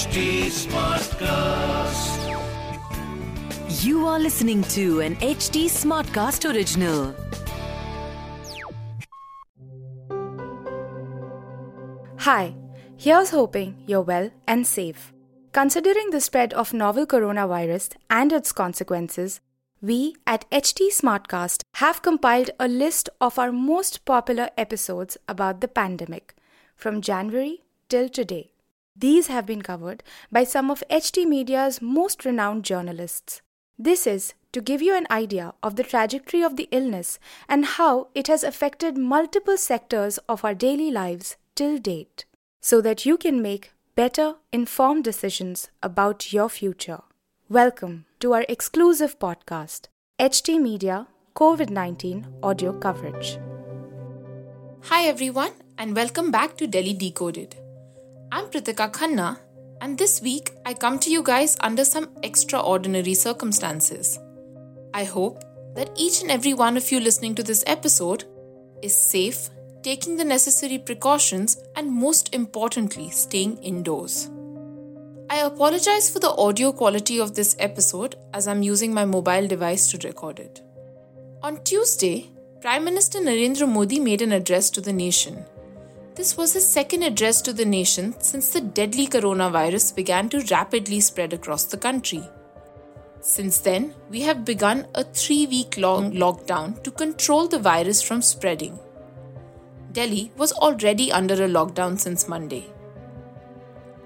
HT Smartcast. You are listening to an HT Smartcast original. Hi, here's hoping you're well and safe. Considering the spread of novel coronavirus and its consequences, we at HT Smartcast have compiled a list of our most popular episodes about the pandemic from January till today. These have been covered by some of HT Media's most renowned journalists. This is to give you an idea of the trajectory of the illness and how it has affected multiple sectors of our daily lives till date, so that you can make better informed decisions about your future. Welcome to our exclusive podcast, HT Media COVID 19 audio coverage. Hi everyone, and welcome back to Delhi Decoded. I'm Pritika Khanna, and this week I come to you guys under some extraordinary circumstances. I hope that each and every one of you listening to this episode is safe, taking the necessary precautions, and most importantly, staying indoors. I apologize for the audio quality of this episode as I'm using my mobile device to record it. On Tuesday, Prime Minister Narendra Modi made an address to the nation. This was his second address to the nation since the deadly coronavirus began to rapidly spread across the country. Since then, we have begun a three week long lockdown to control the virus from spreading. Delhi was already under a lockdown since Monday.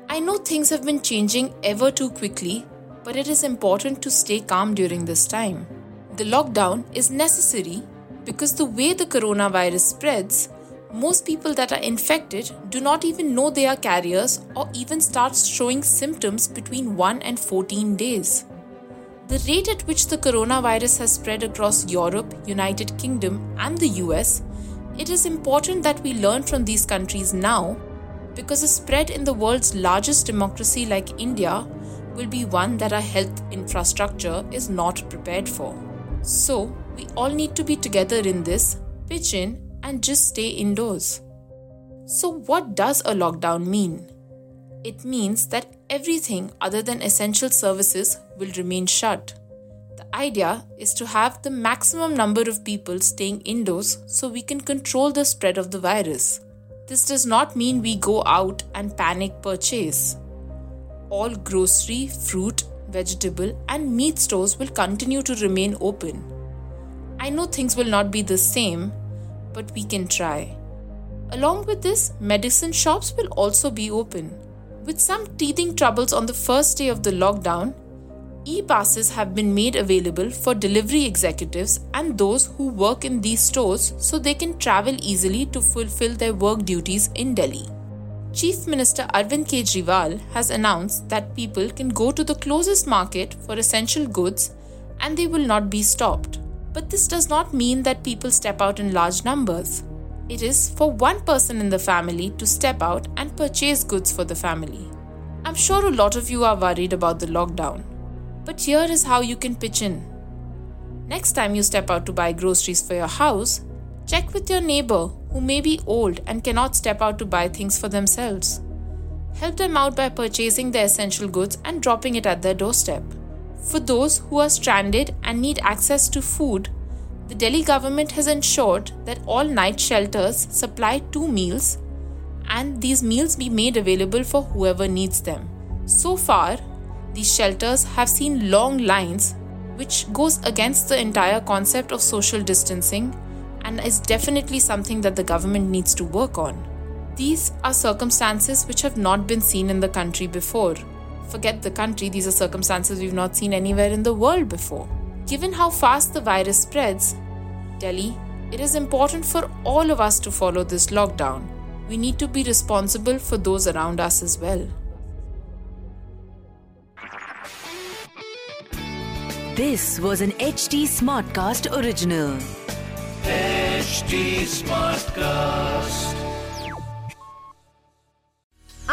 I know things have been changing ever too quickly, but it is important to stay calm during this time. The lockdown is necessary because the way the coronavirus spreads, most people that are infected do not even know they are carriers or even start showing symptoms between 1 and 14 days. The rate at which the coronavirus has spread across Europe, United Kingdom, and the US, it is important that we learn from these countries now because a spread in the world's largest democracy like India will be one that our health infrastructure is not prepared for. So, we all need to be together in this, pitch in, and just stay indoors. So, what does a lockdown mean? It means that everything other than essential services will remain shut. The idea is to have the maximum number of people staying indoors so we can control the spread of the virus. This does not mean we go out and panic purchase. All grocery, fruit, vegetable, and meat stores will continue to remain open. I know things will not be the same, but we can try. Along with this, medicine shops will also be open. With some teething troubles on the first day of the lockdown, e passes have been made available for delivery executives and those who work in these stores so they can travel easily to fulfill their work duties in Delhi. Chief Minister Arvind Kejriwal has announced that people can go to the closest market for essential goods and they will not be stopped. But this does not mean that people step out in large numbers. It is for one person in the family to step out and purchase goods for the family. I'm sure a lot of you are worried about the lockdown. But here is how you can pitch in. Next time you step out to buy groceries for your house, check with your neighbor who may be old and cannot step out to buy things for themselves. Help them out by purchasing the essential goods and dropping it at their doorstep. For those who are stranded and need access to food, the Delhi government has ensured that all night shelters supply two meals and these meals be made available for whoever needs them. So far, these shelters have seen long lines, which goes against the entire concept of social distancing and is definitely something that the government needs to work on. These are circumstances which have not been seen in the country before. Forget the country, these are circumstances we've not seen anywhere in the world before. Given how fast the virus spreads, Delhi, it is important for all of us to follow this lockdown. we need to be responsible for those around us as well. This was an HT Smartcast original. HT Smartcast.